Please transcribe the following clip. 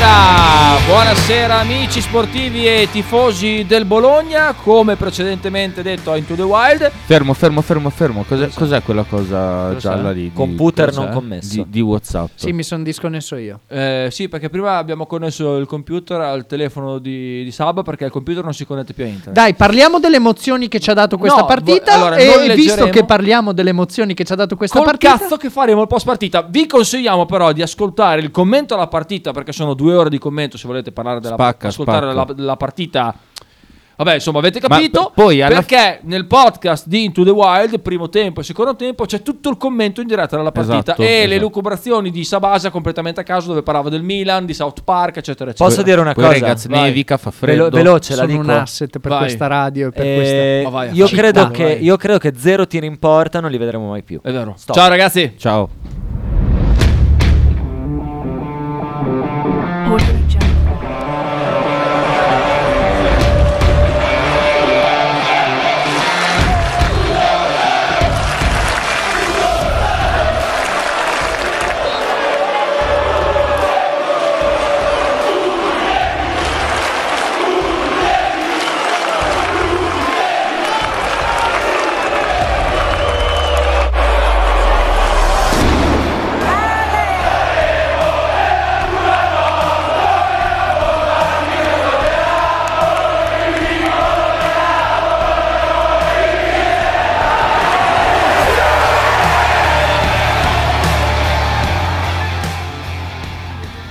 Buonasera, buonasera amici sportivi e tifosi del Bologna, come precedentemente detto a Into the Wild. Fermo, fermo, fermo, fermo. Cos'è, cos'è quella cosa gialla lì? di- Computer cos'è? non commesso. di, di WhatsApp. Sì, mi sono disconnesso io. Eh, sì, perché prima abbiamo connesso il computer al telefono di, di Sab perché il computer non si connette più a internet. Dai, parliamo delle emozioni che ci ha dato questa No, partita. vo- allora, e non visto che parliamo delle emozioni che ci ha dato questa Col partita, cazzo che faremo il post partita. Vi consigliamo però di ascoltare il commento alla partita perché sono due ore di commento se volete parlare della Spacca, ascoltare spacca. la, la partita. Vabbè, insomma, avete Ma capito. p- poi alla perché nel podcast di Into the Wild, primo tempo e secondo tempo, c'è tutto il commento in diretta della partita Esatto, e le esatto. lucubrazioni di Sabasa completamente a caso dove parlava del Milan, di South Park, eccetera, eccetera. Posso dire una Poi cosa? ragazzi, Vai. nevica, fa freddo. Velo- veloce la dico. un asset per Vai. questa radio e per Eh, questa... Ma vai io, credo che, io credo che zero tiri in porta non li vedremo mai più. È vero. Stop. Ciao ragazzi. Ciao.